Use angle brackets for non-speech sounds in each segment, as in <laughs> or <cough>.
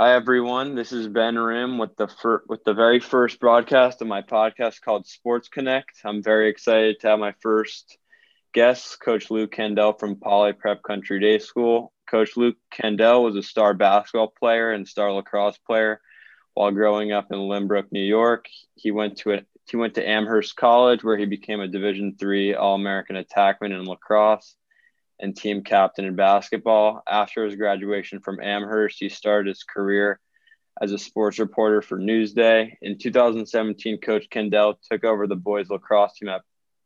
Hi everyone, this is Ben Rim with the fir- with the very first broadcast of my podcast called Sports Connect. I'm very excited to have my first guest, Coach Lou Candel from Poly Prep Country Day School. Coach Lou Candel was a star basketball player and star lacrosse player while growing up in Lynbrook, New York. He went to a, he went to Amherst College where he became a Division three All American attackman in lacrosse and team captain in basketball. After his graduation from Amherst, he started his career as a sports reporter for Newsday. In 2017, Coach Candel took over the boys lacrosse team at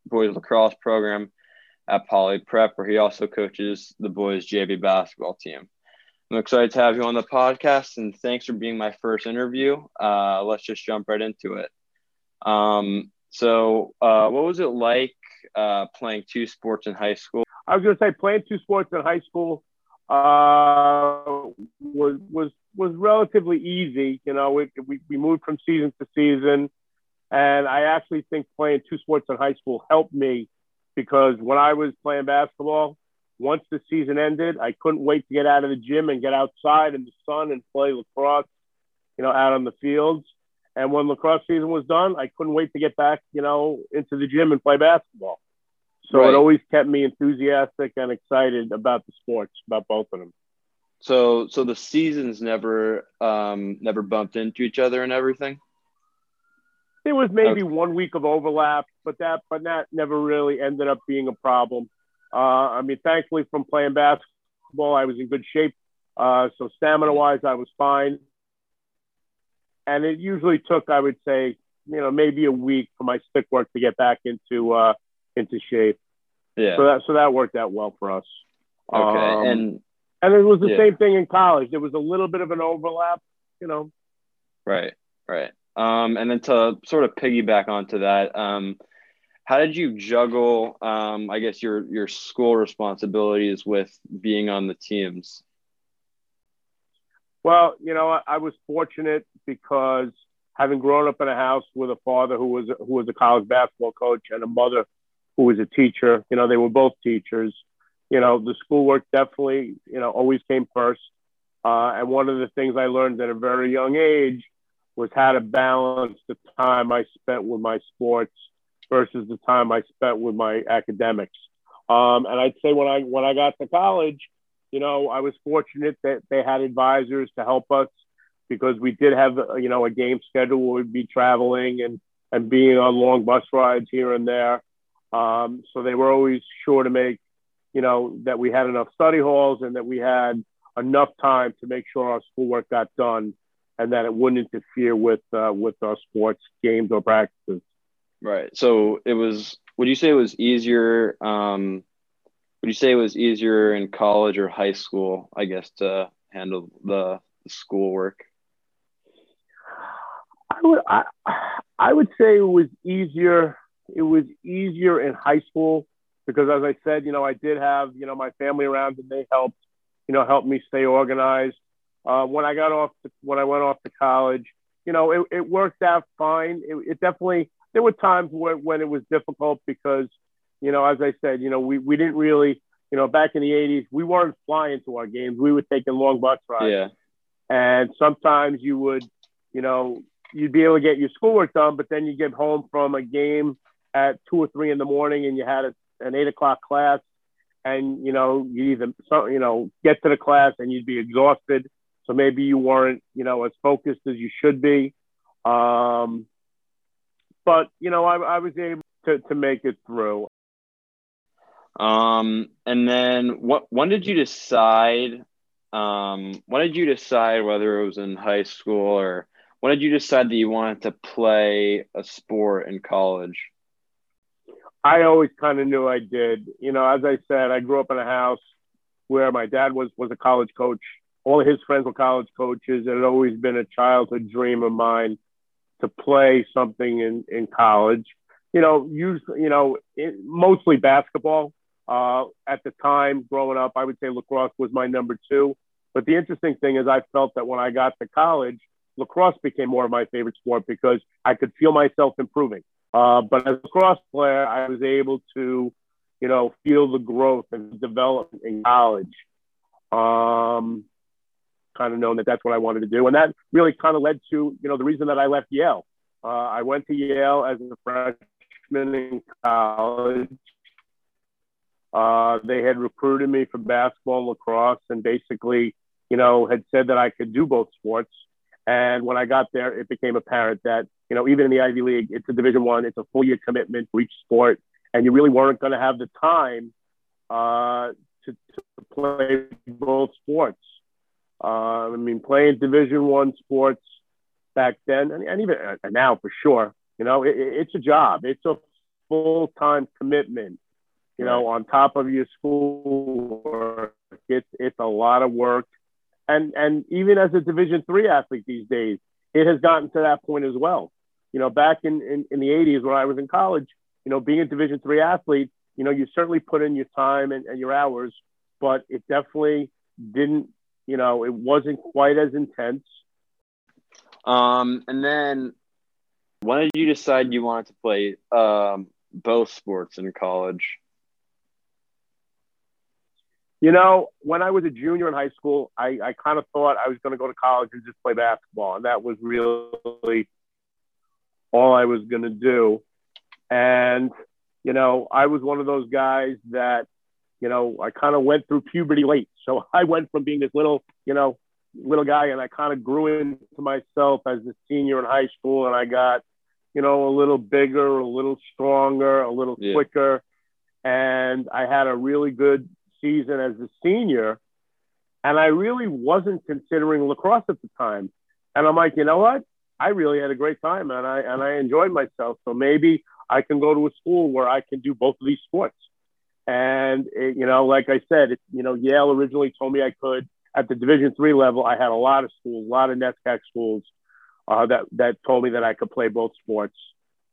boys lacrosse program at Poly Prep, where he also coaches the boys JV basketball team. I'm excited to have you on the podcast, and thanks for being my first interview. Uh, let's just jump right into it. Um, so, uh, what was it like uh, playing two sports in high school? I was going to say playing two sports in high school uh, was was was relatively easy. You know, we, we we moved from season to season, and I actually think playing two sports in high school helped me because when I was playing basketball, once the season ended, I couldn't wait to get out of the gym and get outside in the sun and play lacrosse. You know, out on the fields. And when lacrosse season was done, I couldn't wait to get back, you know, into the gym and play basketball. So right. it always kept me enthusiastic and excited about the sports, about both of them. So, so the seasons never, um, never bumped into each other and everything. There was maybe okay. one week of overlap, but that, but that never really ended up being a problem. Uh, I mean, thankfully, from playing basketball, I was in good shape. Uh, so stamina-wise, I was fine. And it usually took, I would say, you know, maybe a week for my stick work to get back into uh, into shape. Yeah. So that so that worked out well for us. Okay. Um, and and it was the yeah. same thing in college. There was a little bit of an overlap, you know. Right. Right. Um, and then to sort of piggyback onto that, um, how did you juggle, um, I guess your your school responsibilities with being on the teams? Well, you know, I, I was fortunate because having grown up in a house with a father who was who was a college basketball coach and a mother who was a teacher. You know, they were both teachers. You know, the schoolwork definitely, you know, always came first. Uh, and one of the things I learned at a very young age was how to balance the time I spent with my sports versus the time I spent with my academics. Um, and I'd say when I when I got to college, you know, I was fortunate that they had advisors to help us because we did have you know a game schedule where we'd be traveling and and being on long bus rides here and there. Um, so they were always sure to make, you know, that we had enough study halls and that we had enough time to make sure our schoolwork got done and that it wouldn't interfere with uh, with our sports games or practices. Right. So it was. Would you say it was easier? Um, would you say it was easier in college or high school? I guess to handle the, the schoolwork. I would. I, I would say it was easier it was easier in high school because, as I said, you know, I did have, you know, my family around and they helped, you know, help me stay organized. Uh, when I got off, to, when I went off to college, you know, it, it worked out fine. It, it definitely, there were times where, when it was difficult because, you know, as I said, you know, we, we didn't really, you know, back in the 80s, we weren't flying to our games. We were taking long bus rides. Yeah. And sometimes you would, you know, you'd be able to get your schoolwork done, but then you get home from a game at two or three in the morning and you had a, an eight o'clock class and you know you either you know get to the class and you'd be exhausted. So maybe you weren't you know as focused as you should be. Um, but you know I, I was able to, to make it through. Um, and then what when did you decide um, when did you decide whether it was in high school or when did you decide that you wanted to play a sport in college I always kind of knew I did. You know, as I said, I grew up in a house where my dad was was a college coach. All of his friends were college coaches. It had always been a childhood dream of mine to play something in in college. You know, usually, you know, it, mostly basketball. Uh, at the time, growing up, I would say lacrosse was my number two. But the interesting thing is, I felt that when I got to college, lacrosse became more of my favorite sport because I could feel myself improving. Uh, but as a cross player, I was able to, you know, feel the growth and development in college. Um, kind of known that that's what I wanted to do, and that really kind of led to you know the reason that I left Yale. Uh, I went to Yale as a freshman in college. Uh, they had recruited me for basketball and lacrosse, and basically, you know, had said that I could do both sports. And when I got there, it became apparent that you know even in the Ivy League, it's a Division One, it's a full year commitment for each sport, and you really weren't going to have the time uh, to, to play both sports. Uh, I mean, playing Division One sports back then, and, and even uh, now for sure, you know, it, it's a job. It's a full time commitment. You know, on top of your school work, it's it's a lot of work, and and even as a Division three athlete these days, it has gotten to that point as well. You know, back in in, in the '80s when I was in college, you know, being a Division three athlete, you know, you certainly put in your time and, and your hours, but it definitely didn't you know, it wasn't quite as intense. Um, and then when did you decide you wanted to play um, both sports in college? You know, when I was a junior in high school, I, I kind of thought I was going to go to college and just play basketball. And that was really all I was going to do. And, you know, I was one of those guys that you know, I kind of went through puberty late. So <laughs> I went from being this little, you know, little guy and I kind of grew into myself as a senior in high school and I got, you know, a little bigger, a little stronger, a little yeah. quicker. And I had a really good season as a senior. And I really wasn't considering lacrosse at the time. And I'm like, you know what? I really had a great time and I and I enjoyed myself. So maybe I can go to a school where I can do both of these sports. And it, you know, like I said, it, you know, Yale originally told me I could at the Division three level. I had a lot of schools, a lot of NESCAC schools uh, that that told me that I could play both sports.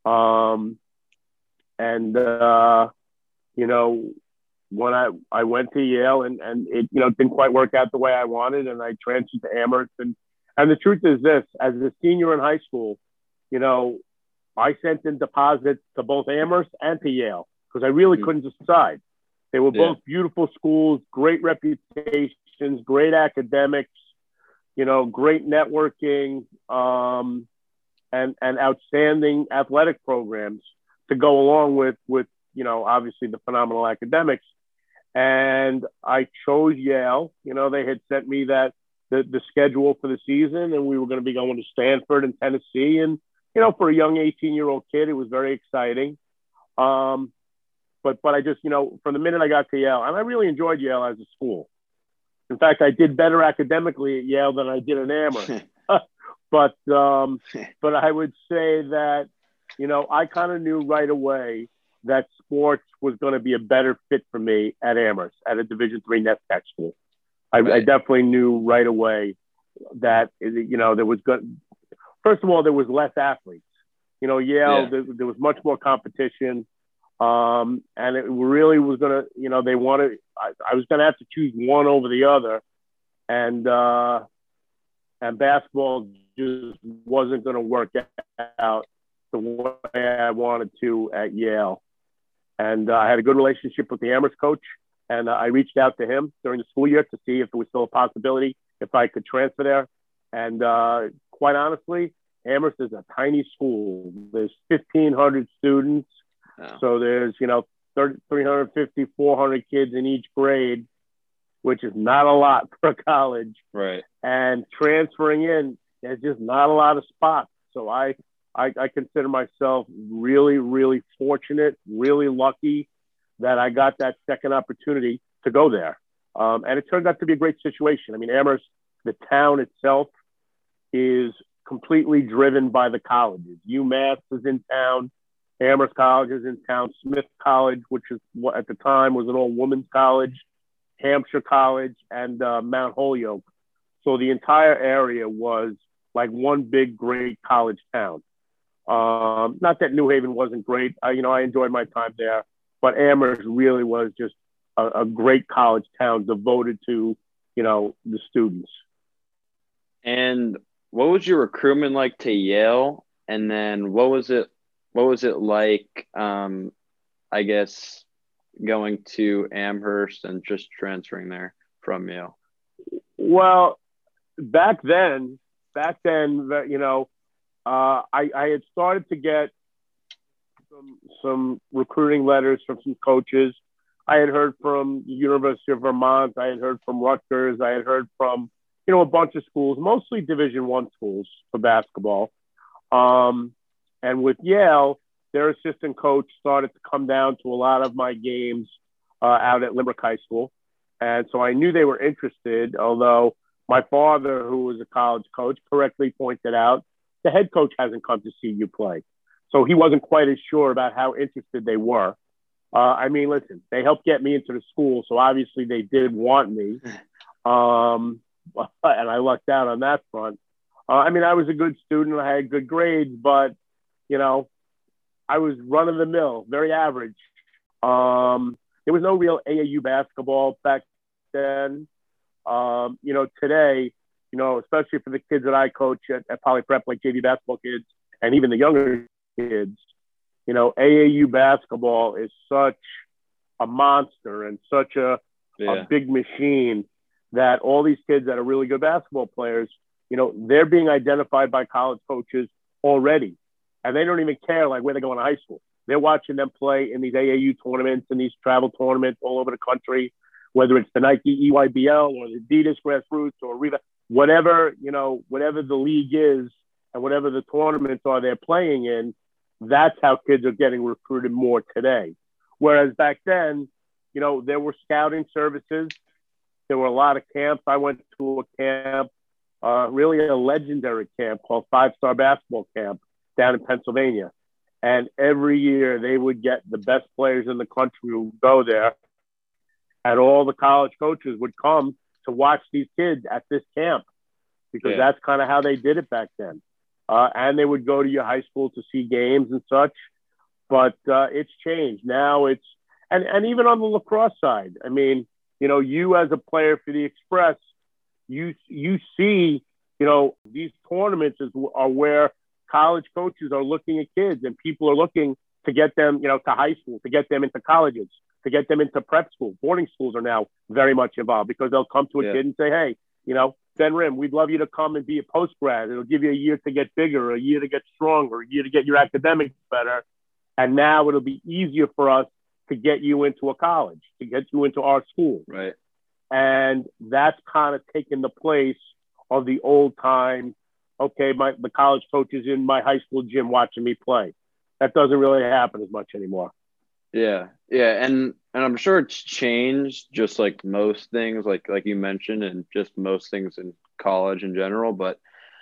Um, and uh, you know, when I I went to Yale and and it you know didn't quite work out the way I wanted, and I transferred to Amherst. And and the truth is this: as a senior in high school, you know, I sent in deposits to both Amherst and to Yale because I really mm-hmm. couldn't decide. They were both yeah. beautiful schools, great reputations, great academics, you know, great networking, um, and and outstanding athletic programs to go along with with you know obviously the phenomenal academics. And I chose Yale. You know, they had sent me that the, the schedule for the season, and we were going to be going to Stanford and Tennessee. And you know, for a young 18 year old kid, it was very exciting. Um, but but I just you know from the minute I got to Yale, and I really enjoyed Yale as a school. In fact, I did better academically at Yale than I did at Amherst. <laughs> <laughs> but um, <laughs> but I would say that you know I kind of knew right away that sports was going to be a better fit for me at Amherst at a Division three NESCAC school. I, right. I, definitely knew right away that you know there was good. First of all, there was less athletes. You know, Yale yeah. there, there was much more competition. Um, and it really was going to, you know, they wanted, I, I was going to have to choose one over the other. And, uh, and basketball just wasn't going to work out the way I wanted to at Yale. And uh, I had a good relationship with the Amherst coach. And uh, I reached out to him during the school year to see if there was still a possibility if I could transfer there. And uh, quite honestly, Amherst is a tiny school. There's 1,500 students. So there's, you know, 30, 350, 400 kids in each grade, which is not a lot <laughs> for a college. Right. And transferring in, there's just not a lot of spots. So I, I, I consider myself really, really fortunate, really lucky that I got that second opportunity to go there. Um, and it turned out to be a great situation. I mean, Amherst, the town itself, is completely driven by the colleges. UMass is in town. Amherst College is in town, Smith College, which is what at the time was an all women's college, Hampshire College, and uh, Mount Holyoke. So the entire area was like one big, great college town. Um, not that New Haven wasn't great. I, you know, I enjoyed my time there, but Amherst really was just a, a great college town devoted to, you know, the students. And what was your recruitment like to Yale? And then what was it what was it like? Um, I guess going to Amherst and just transferring there from Yale. Well, back then, back then, you know, uh, I, I had started to get some, some recruiting letters from some coaches. I had heard from the University of Vermont. I had heard from Rutgers. I had heard from, you know, a bunch of schools, mostly Division One schools for basketball. Um, and with Yale, their assistant coach started to come down to a lot of my games uh, out at Lynbrook High School. And so I knew they were interested, although my father, who was a college coach, correctly pointed out the head coach hasn't come to see you play. So he wasn't quite as sure about how interested they were. Uh, I mean, listen, they helped get me into the school, so obviously they did want me. <laughs> Um, <laughs> and I lucked out on that front. Uh, I mean, I was a good student, I had good grades, but you know, I was run of the mill, very average. Um, there was no real AAU basketball back then. Um, you know, today, you know, especially for the kids that I coach at, at Poly Prep, like JV basketball kids, and even the younger kids, you know, AAU basketball is such a monster and such a, yeah. a big machine that all these kids that are really good basketball players, you know, they're being identified by college coaches already. And they don't even care like where they go in high school. They're watching them play in these AAU tournaments and these travel tournaments all over the country, whether it's the Nike EYBL or the Adidas grassroots or Reva, whatever, you know, whatever the league is and whatever the tournaments are they're playing in, that's how kids are getting recruited more today. Whereas back then, you know, there were scouting services. There were a lot of camps. I went to a camp, uh, really a legendary camp called Five Star Basketball Camp down in Pennsylvania. And every year they would get the best players in the country who go there. And all the college coaches would come to watch these kids at this camp because yeah. that's kind of how they did it back then uh, and they would go to your high school to see games and such. But uh, it's changed now. It's and and even on the lacrosse side, I mean, you know, you as a player for the Express, you you see, you know, these tournaments is, are where college coaches are looking at kids and people are looking to get them, you know, to high school, to get them into colleges, to get them into prep school. Boarding schools are now very much involved because they'll come to a yeah. kid and say, hey, you know, Ben Rim, we'd love you to come and be a post grad. It'll give you a year to get bigger, a year to get stronger, a year to get your academics better. And now it'll be easier for us to get you into a college, to get you into our school. Right. And that's kind of taken the place of the old time. Okay, my the college coach is in my high school gym watching me play. That doesn't really happen as much anymore. Yeah, yeah, and and I'm sure it's changed, just like most things, like like you mentioned, and just most things in college in general. But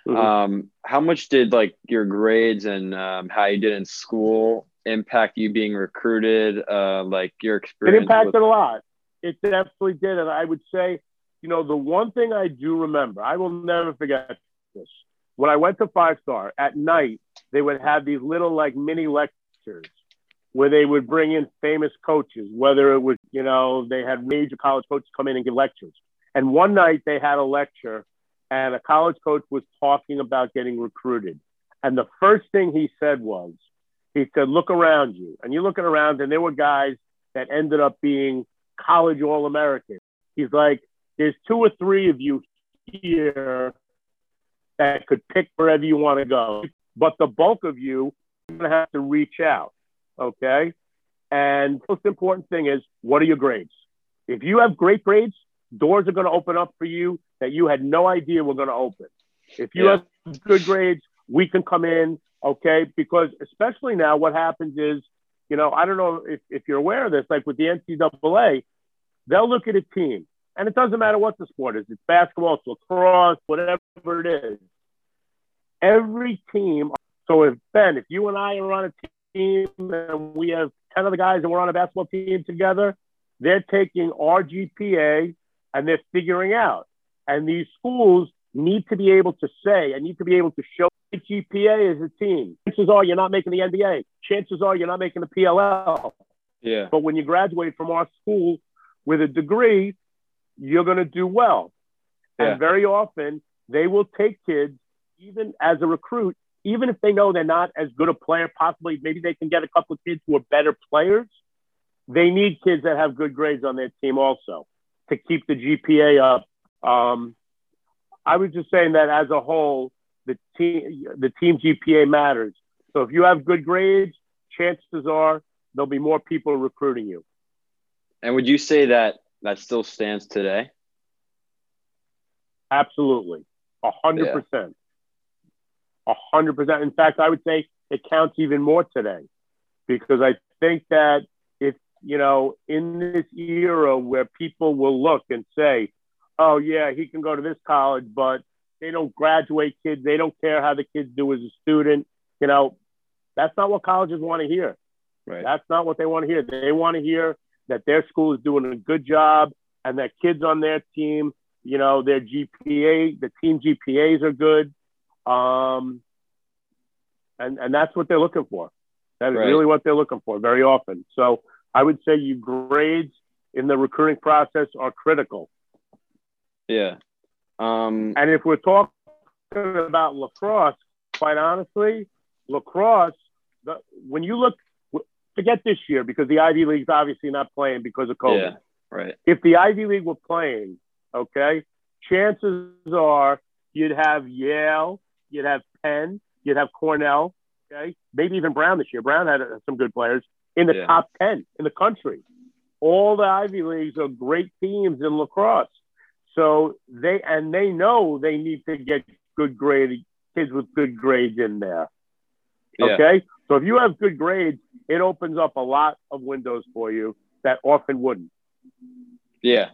mm-hmm. um, how much did like your grades and um, how you did in school impact you being recruited? Uh, like your experience? It impacted with- a lot. It definitely did, and I would say, you know, the one thing I do remember, I will never forget this. When I went to Five Star at night, they would have these little like mini lectures where they would bring in famous coaches, whether it was, you know, they had major college coaches come in and give lectures. And one night they had a lecture and a college coach was talking about getting recruited. And the first thing he said was, he said, look around you. And you're looking around and there were guys that ended up being college All Americans. He's like, there's two or three of you here that could pick wherever you want to go. But the bulk of you, you're going to have to reach out. Okay. And most important thing is what are your grades? If you have great grades, doors are going to open up for you that you had no idea were going to open. If you yeah. have good grades, we can come in. Okay. Because especially now, what happens is, you know, I don't know if, if you're aware of this, like with the NCAA, they'll look at a team and it doesn't matter what the sport is. It's basketball, it's lacrosse, whatever it is. Every team. So if Ben, if you and I are on a team and we have 10 of the guys that were on a basketball team together, they're taking our GPA and they're figuring out. And these schools need to be able to say and need to be able to show the GPA as a team. Chances are you're not making the NBA. Chances are you're not making the PLL. Yeah. But when you graduate from our school with a degree, you're going to do well. Yeah. And very often they will take kids, even as a recruit, even if they know they're not as good a player, possibly maybe they can get a couple of kids who are better players. They need kids that have good grades on their team also to keep the GPA up. Um, I was just saying that as a whole, the team the team GPA matters. So if you have good grades, chances are there'll be more people recruiting you. And would you say that that still stands today? Absolutely, a hundred percent, a hundred percent. In fact, I would say it counts even more today, because I think that if you know in this era where people will look and say, "Oh yeah, he can go to this college," but they don't graduate kids. They don't care how the kids do as a student. You know, that's not what colleges want to hear. Right. That's not what they want to hear. They want to hear that their school is doing a good job and that kids on their team, you know, their GPA, the team GPAs are good. Um, and, and that's what they're looking for. That is right. really what they're looking for very often. So I would say you grades in the recruiting process are critical. Yeah. Um, and if we're talking about lacrosse, quite honestly, lacrosse, the, when you look, forget this year because the Ivy League's obviously not playing because of COVID. Yeah, right. If the Ivy League were playing, okay, chances are you'd have Yale, you'd have Penn, you'd have Cornell, okay, maybe even Brown this year. Brown had uh, some good players in the yeah. top 10 in the country. All the Ivy Leagues are great teams in lacrosse. So they, and they know they need to get good grade kids with good grades in there. Yeah. Okay. So if you have good grades, it opens up a lot of windows for you that often wouldn't. Yeah.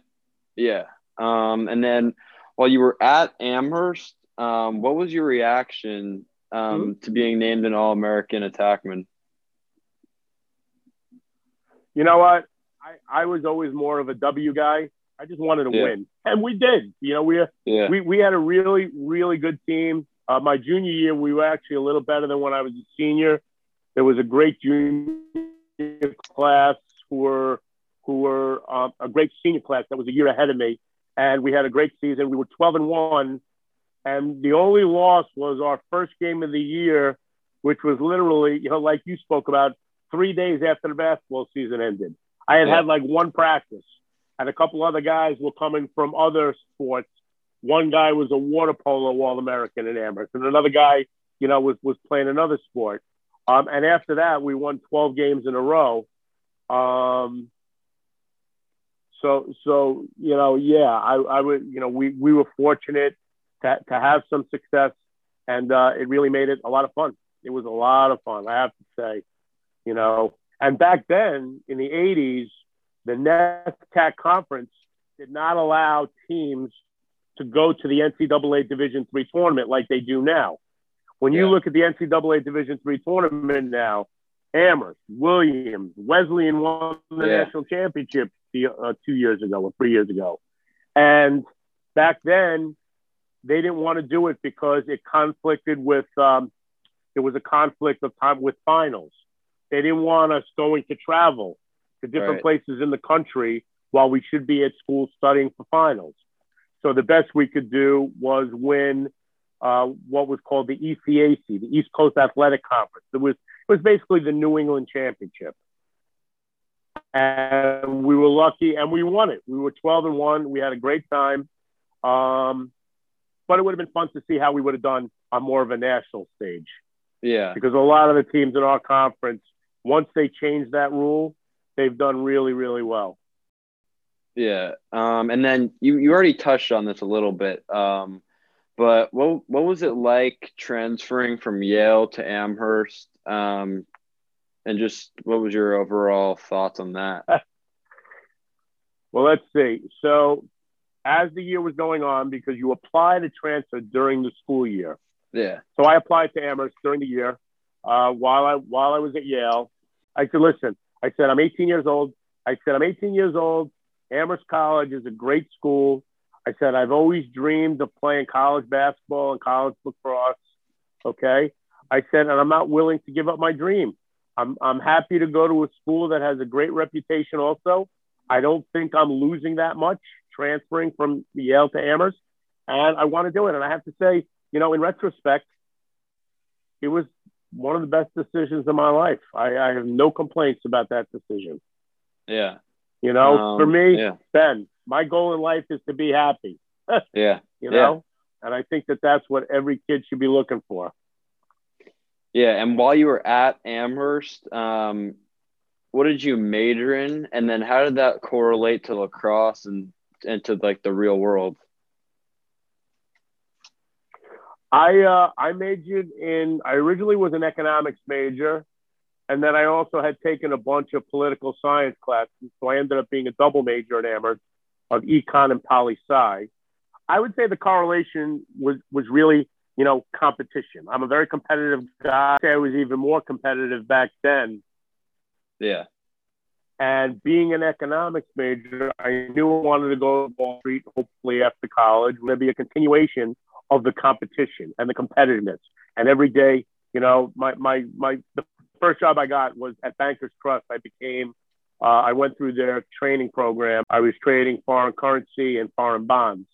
Yeah. Um, and then while you were at Amherst, um, what was your reaction um, mm-hmm. to being named an All American attackman? You know what? I, I was always more of a W guy. I just wanted to yeah. win, and we did. You know, we yeah. we we had a really really good team. Uh, my junior year, we were actually a little better than when I was a senior. There was a great junior class who were who were um, a great senior class that was a year ahead of me, and we had a great season. We were 12 and one, and the only loss was our first game of the year, which was literally, you know, like you spoke about, three days after the basketball season ended. I had yeah. had like one practice, and a couple other guys were coming from other sports. One guy was a water polo All American in Amherst, and another guy, you know, was was playing another sport. Um, and after that, we won 12 games in a row. Um, so, so you know, yeah, I, I would, you know, we we were fortunate to to have some success, and uh, it really made it a lot of fun. It was a lot of fun, I have to say, you know. And back then, in the 80s, the NESCAC conference did not allow teams to go to the NCAA Division three tournament like they do now. When you look at the NCAA Division three tournament now, Amherst, Williams, Wesleyan won the yeah. national championship uh, two years ago or three years ago, and back then they didn't want to do it because it conflicted with um, there was a conflict of time with finals. They didn't want us going to travel to different right. places in the country while we should be at school studying for finals. So the best we could do was win uh, what was called the ECAC, the East Coast Athletic Conference. It was it was basically the New England Championship, and we were lucky and we won it. We were 12 and one. We had a great time, um, but it would have been fun to see how we would have done on more of a national stage. Yeah, because a lot of the teams in our conference, once they change that rule, they've done really really well. Yeah. Um, and then you, you already touched on this a little bit. Um, but what what was it like transferring from Yale to Amherst? Um, and just what was your overall thoughts on that? <laughs> well, let's see. So, as the year was going on, because you apply to transfer during the school year. Yeah. So I applied to Amherst during the year uh, while I while I was at Yale. I said, listen. I said I'm 18 years old. I said I'm 18 years old. Amherst College is a great school. I said I've always dreamed of playing college basketball and college lacrosse. Okay. I said, and I'm not willing to give up my dream. I'm I'm happy to go to a school that has a great reputation. Also, I don't think I'm losing that much transferring from Yale to Amherst, and I want to do it. And I have to say, you know, in retrospect, it was one of the best decisions of my life. I, I have no complaints about that decision. Yeah. You know, um, for me, yeah. Ben, my goal in life is to be happy. <laughs> yeah. You know, And I think that that's what every kid should be looking for. Yeah, and while you were at Amherst, um, what did you major in, and then how did that correlate to lacrosse and into like the real world? I uh, I majored in. I originally was an economics major, and then I also had taken a bunch of political science classes. So I ended up being a double major at Amherst of econ and poli sci. I would say the correlation was was really you know competition. I'm a very competitive guy. I was even more competitive back then. Yeah. And being an economics major, I knew I wanted to go to Wall Street, hopefully after college. Would be a continuation of the competition and the competitiveness. And every day, you know, my my my the first job I got was at Bankers Trust. I became uh, I went through their training program. I was trading foreign currency and foreign bonds.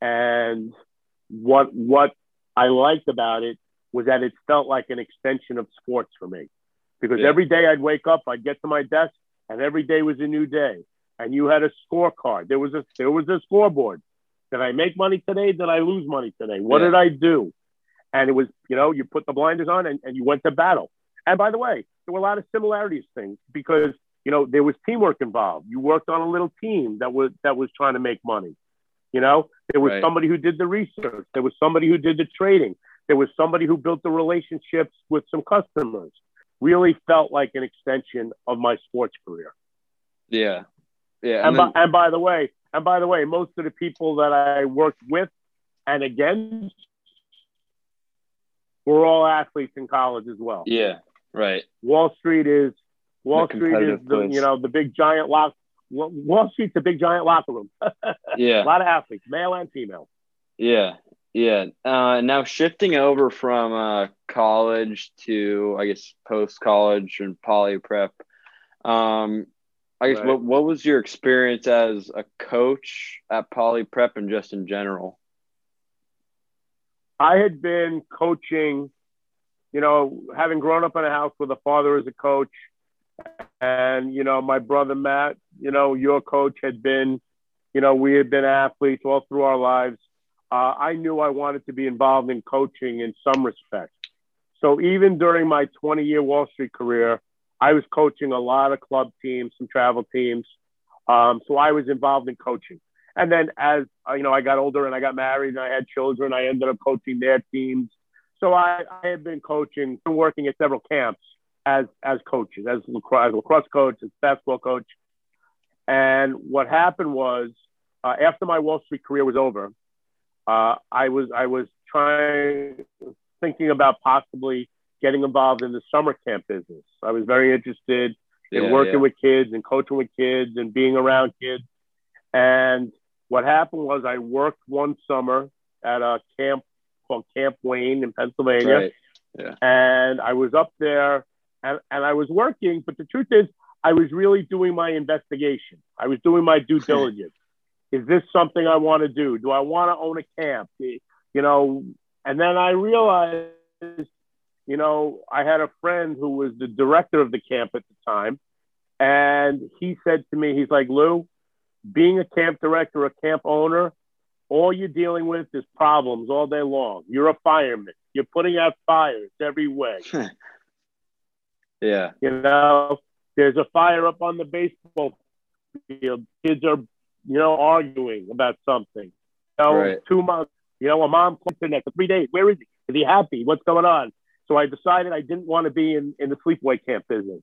And what what I liked about it was that it felt like an extension of sports for me. Because yeah. every day I'd wake up, I'd get to my desk, and every day was a new day. And you had a scorecard. There was a there was a scoreboard. Did I make money today? Did I lose money today? What yeah. did I do? And it was, you know, you put the blinders on and, and you went to battle. And by the way, there were a lot of similarities things because you know there was teamwork involved. You worked on a little team that was that was trying to make money. You know, there was right. somebody who did the research. There was somebody who did the trading. There was somebody who built the relationships with some customers. Really felt like an extension of my sports career. Yeah, yeah. And, and, then... by, and by the way, and by the way, most of the people that I worked with and against were all athletes in college as well. Yeah, Right. Wall Street is Wall Street is the place. you know the big giant lock. Wall Street's a big giant locker room. <laughs> yeah. A lot of athletes, male and female. Yeah. Yeah. Uh, now shifting over from uh, college to I guess post college and poly prep. Um, I guess right. what what was your experience as a coach at poly prep and just in general? I had been coaching you know, having grown up in a house with a father as a coach, and you know, my brother Matt, you know, your coach had been, you know, we had been athletes all through our lives. Uh, I knew I wanted to be involved in coaching in some respect. So even during my 20 year Wall Street career, I was coaching a lot of club teams, some travel teams. Um, so I was involved in coaching. And then as uh, you know, I got older and I got married and I had children, I ended up coaching their teams so I, I have been coaching, been working at several camps as as coaches, as lacrosse, as lacrosse coach, as basketball coach. And what happened was, uh, after my Wall Street career was over, uh, I was I was trying, thinking about possibly getting involved in the summer camp business. I was very interested in yeah, working yeah. with kids and coaching with kids and being around kids. And what happened was I worked one summer at a camp called Camp Wayne in Pennsylvania. Right. Yeah. And I was up there and, and I was working, but the truth is, I was really doing my investigation. I was doing my due <laughs> diligence. Is this something I want to do? Do I want to own a camp? You know, and then I realized, you know, I had a friend who was the director of the camp at the time. And he said to me, he's like, Lou, being a camp director, a camp owner, all you're dealing with is problems all day long. You're a fireman. You're putting out fires every way. <laughs> yeah. You know, there's a fire up on the baseball field. Kids are, you know, arguing about something. You know, right. two months, you know, a mom in there for three days. Where is he? Is he happy? What's going on? So I decided I didn't want to be in, in the sleepaway camp business.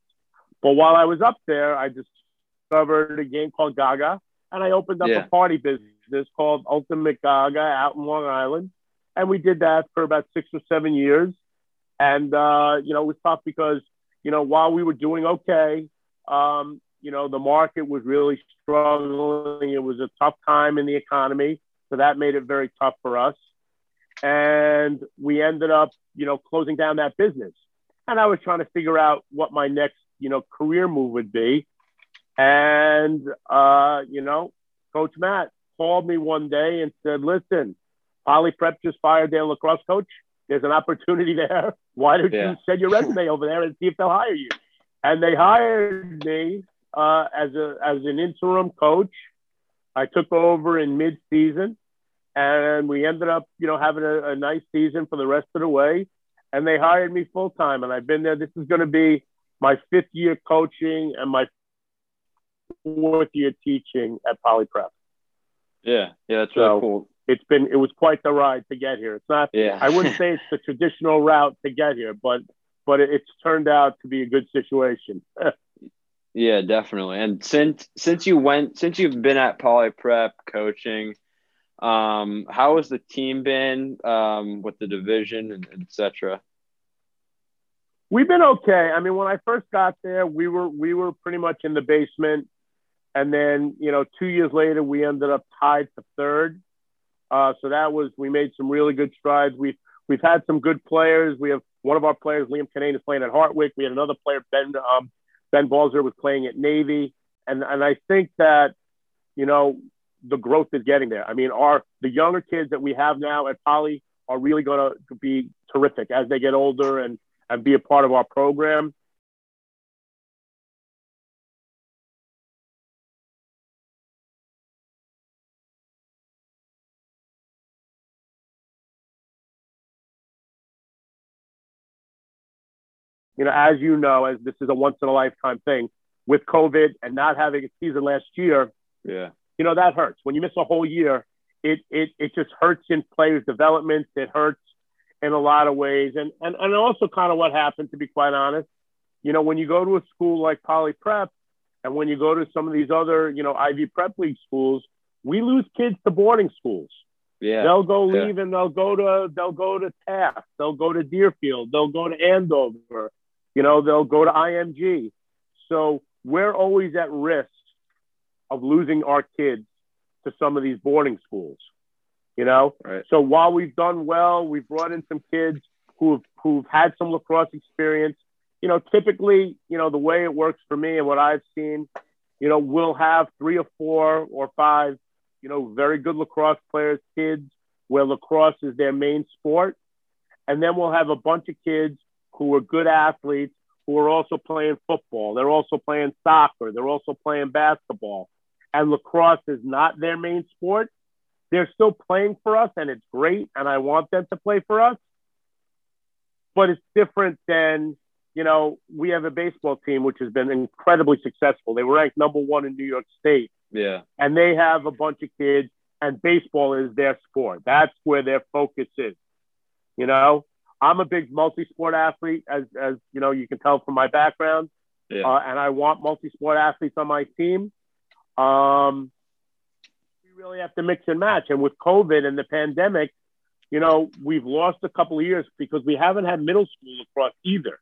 But while I was up there, I discovered a game called Gaga and I opened up yeah. a party business this called Ultimate Gaga out in Long Island. And we did that for about six or seven years. And, uh, you know, it was tough because, you know, while we were doing okay, um, you know, the market was really struggling. It was a tough time in the economy. So that made it very tough for us. And we ended up, you know, closing down that business. And I was trying to figure out what my next, you know, career move would be. And, uh, you know, Coach Matt called me one day and said, listen, Poly Prep just fired their lacrosse coach. There's an opportunity there. Why don't yeah. you send your resume over there and see if they'll hire you? And they hired me uh, as a as an interim coach. I took over in mid-season, and we ended up, you know, having a, a nice season for the rest of the way. And they hired me full time, and I've been there. This is going to be my fifth year coaching and my fourth year teaching at Poly Prep. Yeah, yeah, that's really cool. It's been it was quite the ride to get here. It's not. Yeah. I wouldn't <laughs> say it's the traditional route to get here, but but it's turned out to be a good situation. <laughs> yeah, definitely. And since since you went since you've been at Poly Prep coaching, um, how has the team been um, with the division and etc.? We've been okay. I mean, when I first got there, we were we were pretty much in the basement, and then you know, two years later, we ended up tied for third. Uh, so that was we made some really good strides. We've we've had some good players. We have one of our players, Liam Canane, is playing at Hartwick. We had another player, Ben um, Ben Balzer, was playing at Navy, and and I think that you know the growth is getting there. I mean, our the younger kids that we have now at Poly are really going to be terrific as they get older and and be a part of our program. You know, as you know, as this is a once in a lifetime thing with COVID and not having a season last year. Yeah you know, that hurts. When you miss a whole year, it it it just hurts in players' development. It hurts in a lot of ways. And and, and also kind of what happened, to be quite honest. You know, when you go to a school like Poly Prep and when you go to some of these other, you know, Ivy Prep League schools, we lose kids to boarding schools. Yeah. They'll go leave yeah. and they'll go to they'll go to Taft, they'll go to Deerfield, they'll go to Andover, you know, they'll go to IMG. So we're always at risk of losing our kids to some of these boarding schools. You know, right. so while we've done well, we've brought in some kids who've who've had some lacrosse experience. You know, typically, you know, the way it works for me and what I've seen, you know, we'll have three or four or five, you know, very good lacrosse players, kids where lacrosse is their main sport. And then we'll have a bunch of kids who are good athletes who are also playing football. They're also playing soccer. They're also playing basketball and lacrosse is not their main sport, they're still playing for us and it's great. And I want them to play for us. But it's different than, you know, we have a baseball team which has been incredibly successful. They were ranked number one in New York State. Yeah. And they have a bunch of kids, and baseball is their sport. That's where their focus is. You know, I'm a big multi sport athlete, as, as you know, you can tell from my background. Yeah. Uh, and I want multi sport athletes on my team. Um, we really have to mix and match. And with COVID and the pandemic, you know, we've lost a couple of years because we haven't had middle school lacrosse either.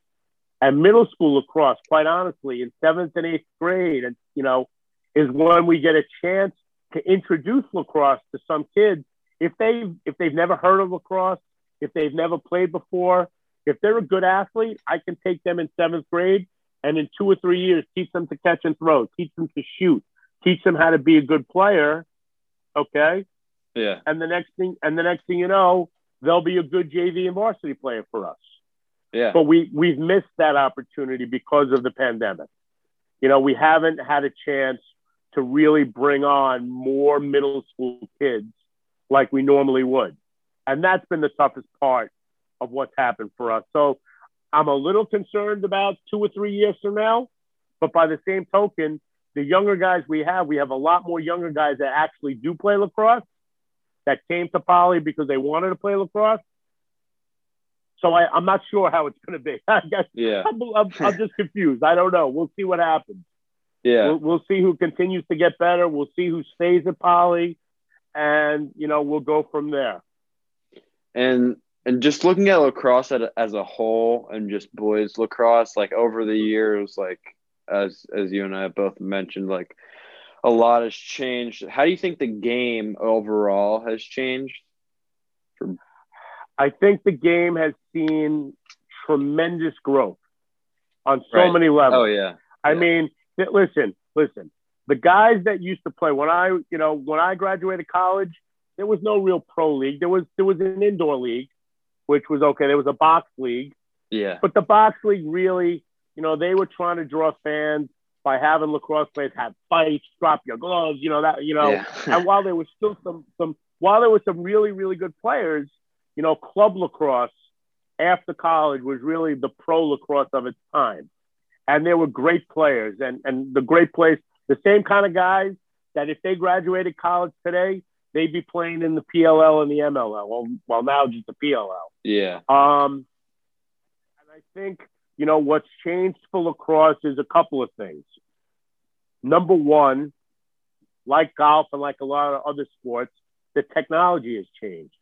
And middle school lacrosse, quite honestly, in seventh and eighth grade, and you know, is when we get a chance to introduce lacrosse to some kids if they if they've never heard of lacrosse, if they've never played before, if they're a good athlete, I can take them in seventh grade and in two or three years teach them to catch and throw, teach them to shoot, teach them how to be a good player. Okay. Yeah. And the next thing, and the next thing you know, they'll be a good JV and varsity player for us. Yeah. But we we've missed that opportunity because of the pandemic. You know, we haven't had a chance to really bring on more middle school kids like we normally would. And that's been the toughest part of what's happened for us. So I'm a little concerned about two or three years from now. But by the same token, the younger guys we have, we have a lot more younger guys that actually do play lacrosse that came to Poly because they wanted to play lacrosse. So I, am not sure how it's going to be. <laughs> I guess yeah. I'm, I'm, I'm, just confused. I don't know. We'll see what happens. Yeah. We'll, we'll, see who continues to get better. We'll see who stays at Poly, and you know we'll go from there. And and just looking at lacrosse as a whole, and just boys lacrosse, like over the years, like as as you and I both mentioned, like a lot has changed. How do you think the game overall has changed? For- I think the game has seen tremendous growth on so right. many levels. Oh yeah. I yeah. mean, listen, listen. The guys that used to play when I, you know, when I graduated college, there was no real pro league. There was there was an indoor league, which was okay. There was a box league. Yeah. But the box league really you know, they were trying to draw fans by having lacrosse players have fights, drop your gloves, you know that, you know. Yeah. and while there was still some some while there were some really, really good players, you know, club lacrosse after college was really the pro lacrosse of its time. And there were great players and, and the great players, the same kind of guys that if they graduated college today, they'd be playing in the PLL and the MLL. Well, well now just the PLL. Yeah. Um, and I think, you know, what's changed for lacrosse is a couple of things. Number one, like golf and like a lot of other sports, the technology has changed.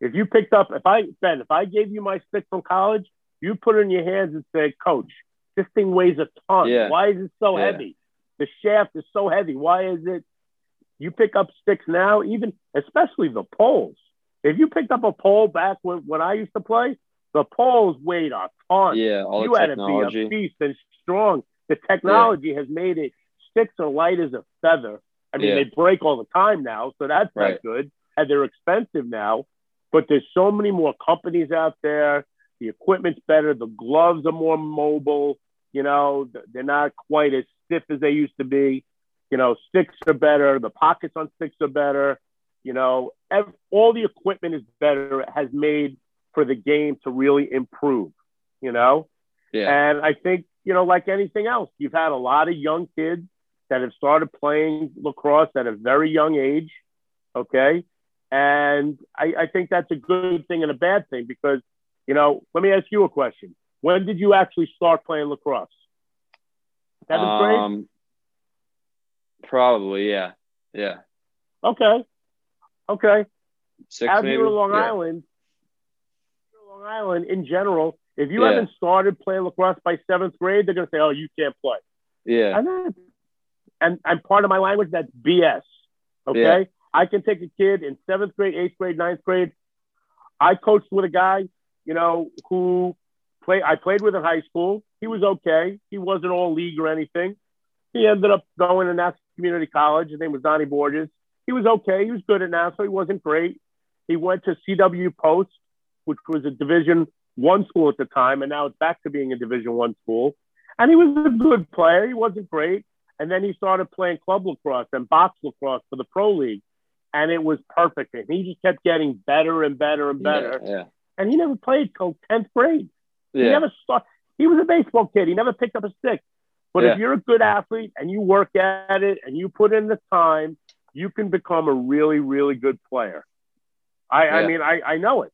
If you picked up, if I, Ben, if I gave you my stick from college, you put it in your hands and say, Coach, this thing weighs a ton. Yeah. Why is it so Yeah. heavy? The shaft is so heavy. Why is it? You pick up sticks now, even especially the poles. If you picked up a pole back when, when I used to play, the poles weighed a ton. Yeah. All you the had to be a beast and strong. The technology has made it sticks are light as a feather. I mean, Yeah. they break all the time now, so that's Right. not good. And they're expensive now. But there's so many more companies out there. The equipment's better. The gloves are more mobile. You know, they're not quite as stiff as they used to be. You know, sticks are better. The pockets on sticks are better. You know, ev- all the equipment is better. It has made for the game to really improve. You know, Yeah. and I think, you know, like anything else, you've had a lot of young kids that have started playing lacrosse at a very young age. Okay. And I, I think that's a good thing and a bad thing because, you know, let me ask you a question. When did you actually start playing lacrosse? Seventh grade? Um, Probably. Yeah. Yeah. Okay. Okay. Six maybe. here in Long yeah. Island, Long Island in general, if you Yeah. haven't started playing lacrosse by seventh grade, they're going to say, oh, you can't play. Yeah. And, that, and and part of my language that's BS. Okay, Yeah. I can take a kid in seventh grade, eighth grade, ninth grade. I coached with a guy, you know, who play. I played with in high school. He was okay. He wasn't all league or anything. He ended up going to Nassau Community College. His name was Donnie Borges. He was okay. He was good at Nassau. He wasn't great. He went to CW Post, which was a Division One school at the time, and now it's back to being a Division One school. And he was a good player. He wasn't great. And then he started playing club lacrosse and box lacrosse for the pro league. And it was perfect. And he just kept getting better and better and better. Yeah. And he never played till 10th grade. Yeah. He never start. He was a baseball kid. He never picked up a stick. But Yeah. if you're a good athlete and you work at it and you put in the time, you can become a really, really good player. I, I mean, I, I know it.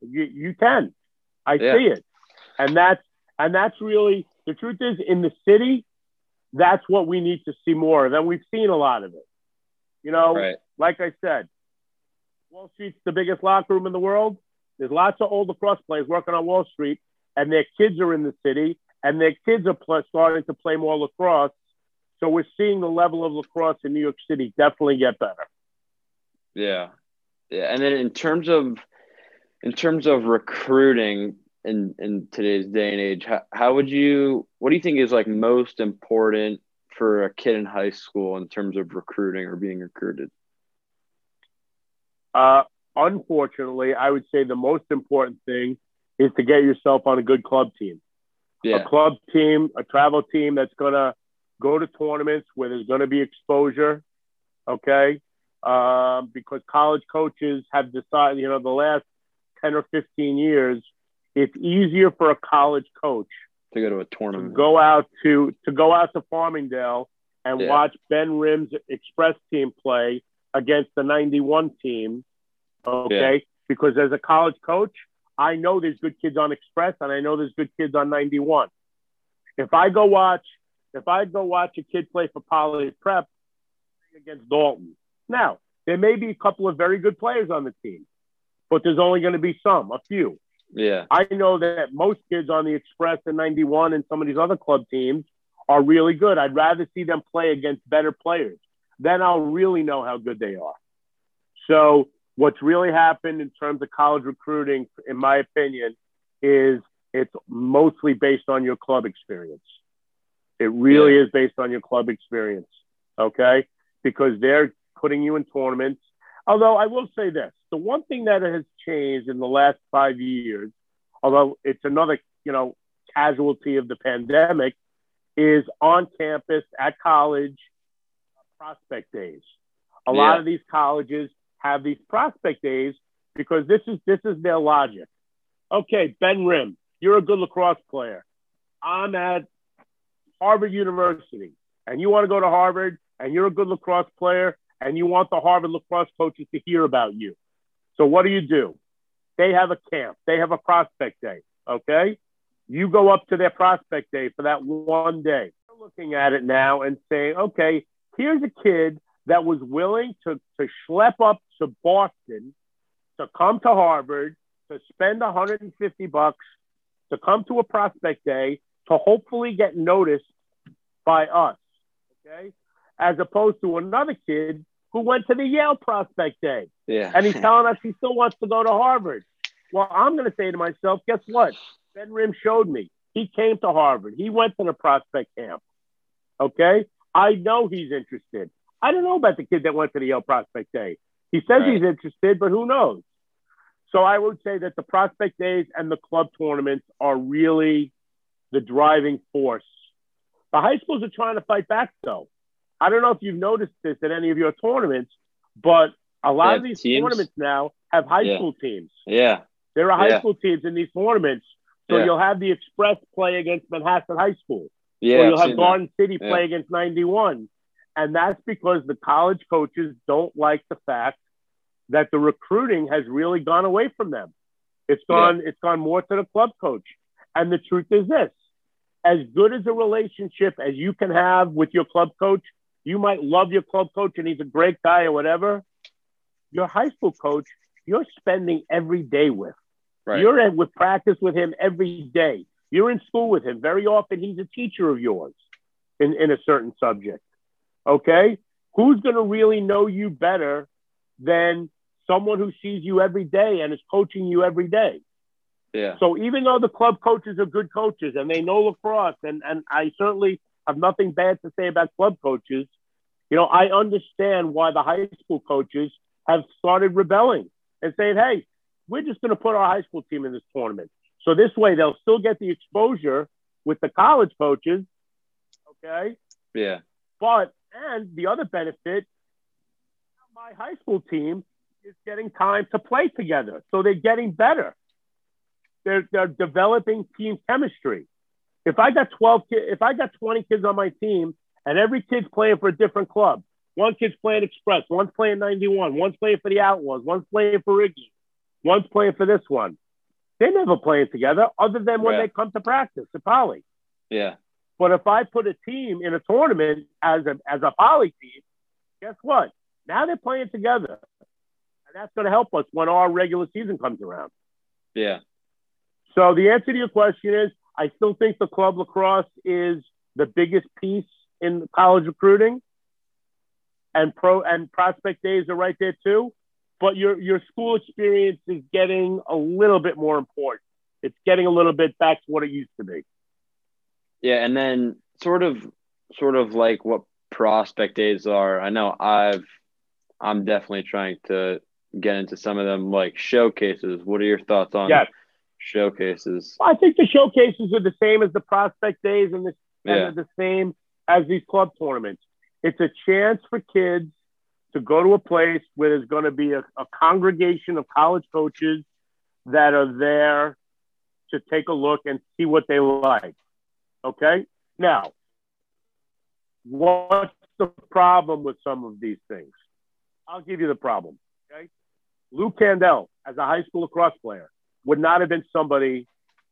You, you can. I Yeah. see it. And that's and that's really the truth is in the city, that's what we need to see more of. And we've seen a lot of it. You know, Right. like I said, Wall Street's the biggest locker room in the world. There's lots of old lacrosse players working on Wall Street, and their kids are in the city, and their kids are pl- starting to play more lacrosse. So we're seeing the level of lacrosse in New York City definitely get better. Yeah. Yeah. And then in terms of in terms of recruiting in in today's day and age, how, how would you what do you think is like most important for a kid in high school in terms of recruiting or being recruited? Uh, unfortunately, I would say the most important thing is to get yourself on a good club team. Yeah. a club team, a travel team that's going to go to tournaments where there's going to be exposure. Okay. Um, because college coaches have decided, you know, the last 10 or 15 years, it's easier for a college coach To go to a tournament, to go out to, to go out to Farmingdale and Yeah. watch Ben Rim's Express team play against the 91 team. Okay. Because as a college coach, I know there's good kids on Express and I know there's good kids on 91. If I go watch, if I go watch a kid play for Poly Prep against Dalton, now there may be a couple of very good players on the team, but there's only going to be some, a few. Yeah. I know that most kids on the Express and 91 and some of these other club teams are really good. I'd rather see them play against better players. Then I'll really know how good they are. So, what's really happened in terms of college recruiting, in my opinion, is it's mostly based on your club experience. It really Yeah. is based on your club experience. Okay. Because they're putting you in tournaments. Although I will say this the one thing that has changed in the last five years, although it's another, you know, casualty of the pandemic, is on campus at college prospect days. A lot of these colleges have these prospect days because this is this is their logic. Okay, Ben Rim, you're a good lacrosse player. I'm at Harvard University, and you want to go to Harvard, and you're a good lacrosse player, and you want the Harvard lacrosse coaches to hear about you. So what do you do? They have a camp. They have a prospect day. Okay, you go up to their prospect day for that one day. Looking at it now and saying, okay, here's a kid that was willing to, to schlep up to Boston to come to Harvard to spend 150 bucks to come to a prospect day to hopefully get noticed by us. Okay. As opposed to another kid who went to the Yale prospect day. Yeah. And he's <laughs> telling us he still wants to go to Harvard. Well, I'm going to say to myself, guess what? Ben Rim showed me. He came to Harvard. He went to the prospect camp. Okay. I know he's interested. I don't know about the kid that went to the Yale prospect day. He says Right. he's interested, but who knows? So I would say that the prospect days and the club tournaments are really the driving force. The high schools are trying to fight back, though. I don't know if you've noticed this at any of your tournaments, but a lot of these teams? tournaments now have high Yeah. school teams. Yeah. There are high Yeah. school teams in these tournaments. So Yeah. you'll have the Express play against Manhattan High School. Yeah. or you'll I've have seen that. Garden City play against 91. And that's because the college coaches don't like the fact that the recruiting has really gone away from them. It's gone, it's gone more to the club coach. And the truth is this as good as a relationship as you can have with your club coach, you might love your club coach and he's a great guy or whatever. Your high school coach, you're spending every day with. Right. You're in with practice with him every day. You're in school with him. Very often he's a teacher of yours in, in a certain subject. Okay? Who's going to really know you better than someone who sees you every day and is coaching you every day? yeah. So even though the club coaches are good coaches and they know lacrosse, and, and I certainly have nothing bad to say about club coaches, you know, I understand why the high school coaches have started rebelling and saying, hey, we're just going to put our high school team in this tournament. So this way they'll still get the exposure with the college coaches. Okay. Yeah. But, and the other benefit, my high school team is getting time to play together. So they're getting better. They're, they're developing team chemistry. If I got 12 kids, if I got 20 kids on my team and every kid's playing for a different club, one kid's playing Express, one's playing 91, one's playing for the Outlaws, one's playing for Riggy, one's playing for this one. They're never playing together other than when Yeah. they come to practice at Poly. Yeah. But if I put a team in a tournament as a as a poly team, guess what? Now they're playing together. And that's going to help us when our regular season comes around. Yeah. So the answer to your question is I still think the club lacrosse is the biggest piece in college recruiting. And pro and prospect days are right there too. But your your school experience is getting a little bit more important. It's getting a little bit back to what it used to be. Yeah, and then sort of sort of like what prospect days are. I know I've I'm definitely trying to get into some of them like showcases. What are your thoughts on Yes. showcases? I think the showcases are the same as the prospect days and the, Yeah. and the same as these club tournaments. It's a chance for kids to go to a place where there's going to be a, a congregation of college coaches that are there to take a look and see what they like. Okay? Now, what's the problem with some of these things? I'll give you the problem. Okay? Lou Candel, as a high school lacrosse player, would not have been somebody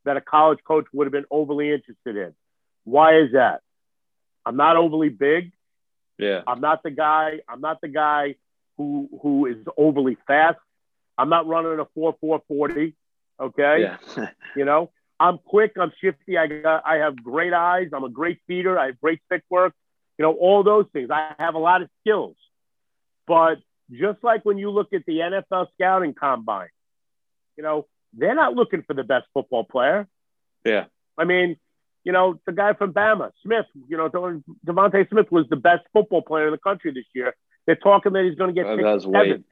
that a college coach would have been overly interested in. Why is that? I'm not overly big. Yeah. I'm not the guy. I'm not the guy who who is overly fast. I'm not running a four four forty. Okay, Yeah. <laughs> you know, I'm quick. I'm shifty. I got. I have great eyes. I'm a great feeder. I have great stick work. You know, all those things. I have a lot of skills. But just like when you look at the NFL scouting combine, you know, they're not looking for the best football player. yeah. I mean, you know, the guy from Bama, Smith, you know, DeVonta Smith was the best football player in the country this year. They're talking that he's going to get Oh, picked seventh,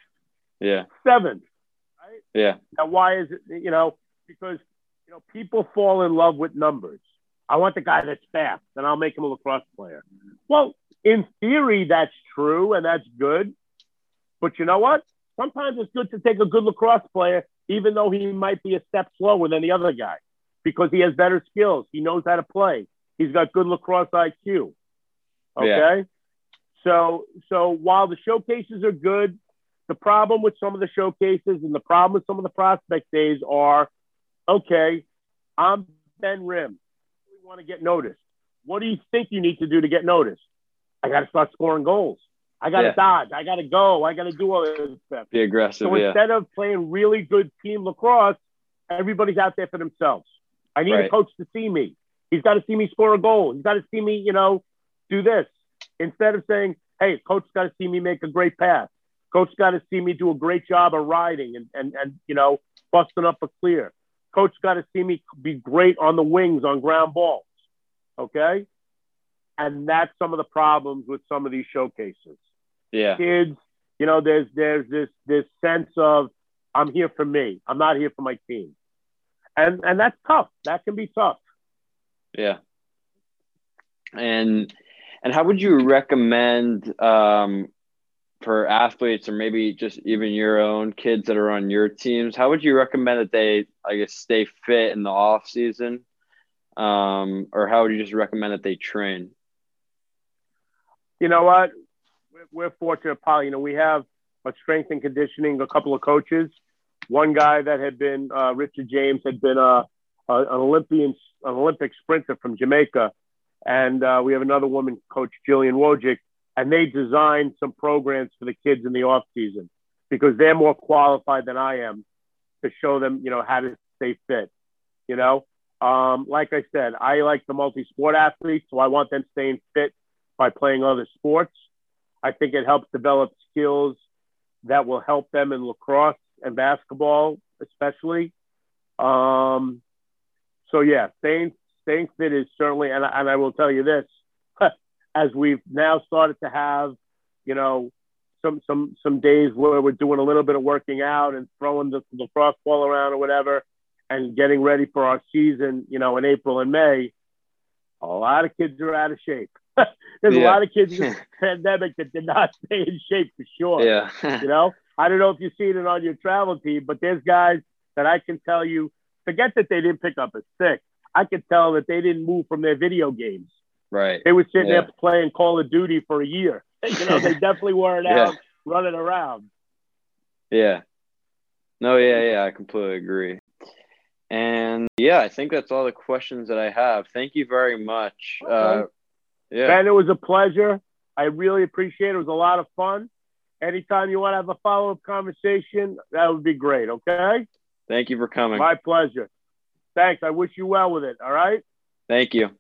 Yeah. seventh. Yeah. Now, why is it, you know, because, you know, people fall in love with numbers. I want the guy that's fast, and I'll make him a lacrosse player. Well, in theory, that's true, and that's good. But you know what? sometimes it's good to take a good lacrosse player, even though he might be a step slower than the other guy, because he has better skills. He knows how to play. He's got good lacrosse IQ. Okay. Yeah. So so while the showcases are good, the problem with some of the showcases and the problem with some of the prospect days are, okay, I'm Ben Rim. I want to get noticed. What do you think you need to do to get noticed? I got to start scoring goals. I got to yeah. dodge. I got to go. I got to do all this stuff. Be aggressive. So yeah. instead of playing really good team lacrosse, everybody's out there for themselves. I need right. a coach to see me. He's got to see me score a goal. He's got to see me, you know, do this. Instead of saying, hey, coach got to see me make a great pass. Coach got to see me do a great job of riding and, and, and you know, busting up a clear. Coach got to see me be great on the wings on ground balls. Okay. And that's some of the problems with some of these showcases. Yeah. Kids, you know, there's there's this this sense of I'm here for me. I'm not here for my team. And and that's tough. That can be tough. Yeah. And and how would you recommend um, for athletes or maybe just even your own kids that are on your teams? How would you recommend that they, I guess, stay fit in the off season, um, or how would you just recommend that they train? You know what? We're, fortunate, Paul. You know, we have a strength and conditioning, a couple of coaches. One guy that had been uh, Richard James had been a, a, an Olympian, an Olympic sprinter from Jamaica and uh, we have another woman coach, Jillian Wojcik, and they designed some programs for the kids in the off season because they're more qualified than I am to show them, you know, how to stay fit. You know, um, like I said, I like the multi-sport athletes, so I want them staying fit by playing other sports. I think it helps develop skills that will help them in lacrosse and basketball, especially. Um, so yeah, staying staying fit is certainly, and, and I will tell you this, as we've now started to have, you know, some some some days where we're doing a little bit of working out and throwing the, the ball around or whatever, and getting ready for our season, you know, in April and May. A lot of kids are out of shape. <laughs> There's yeah. a lot of kids in this <laughs> pandemic that did not stay in shape for sure. Yeah. you know, I don't know if you've seen it on your travel team, but there's guys that I can tell you, forget that they didn't pick up a stick. I can tell that they didn't move from their video games. Right. They were sitting yeah. there playing Call of Duty for a year. <laughs> You know, they definitely weren't yeah. out running around. Yeah. No, yeah, yeah, I completely agree. And yeah, I think that's all the questions that I have. Thank you very much. Okay. Uh, yeah. Ben, it was a pleasure. I really appreciate it. It was a lot of fun. Anytime you want to have a follow up conversation, that would be great. Okay. Thank you for coming. My pleasure. Thanks. I wish you well with it. All right. Thank you.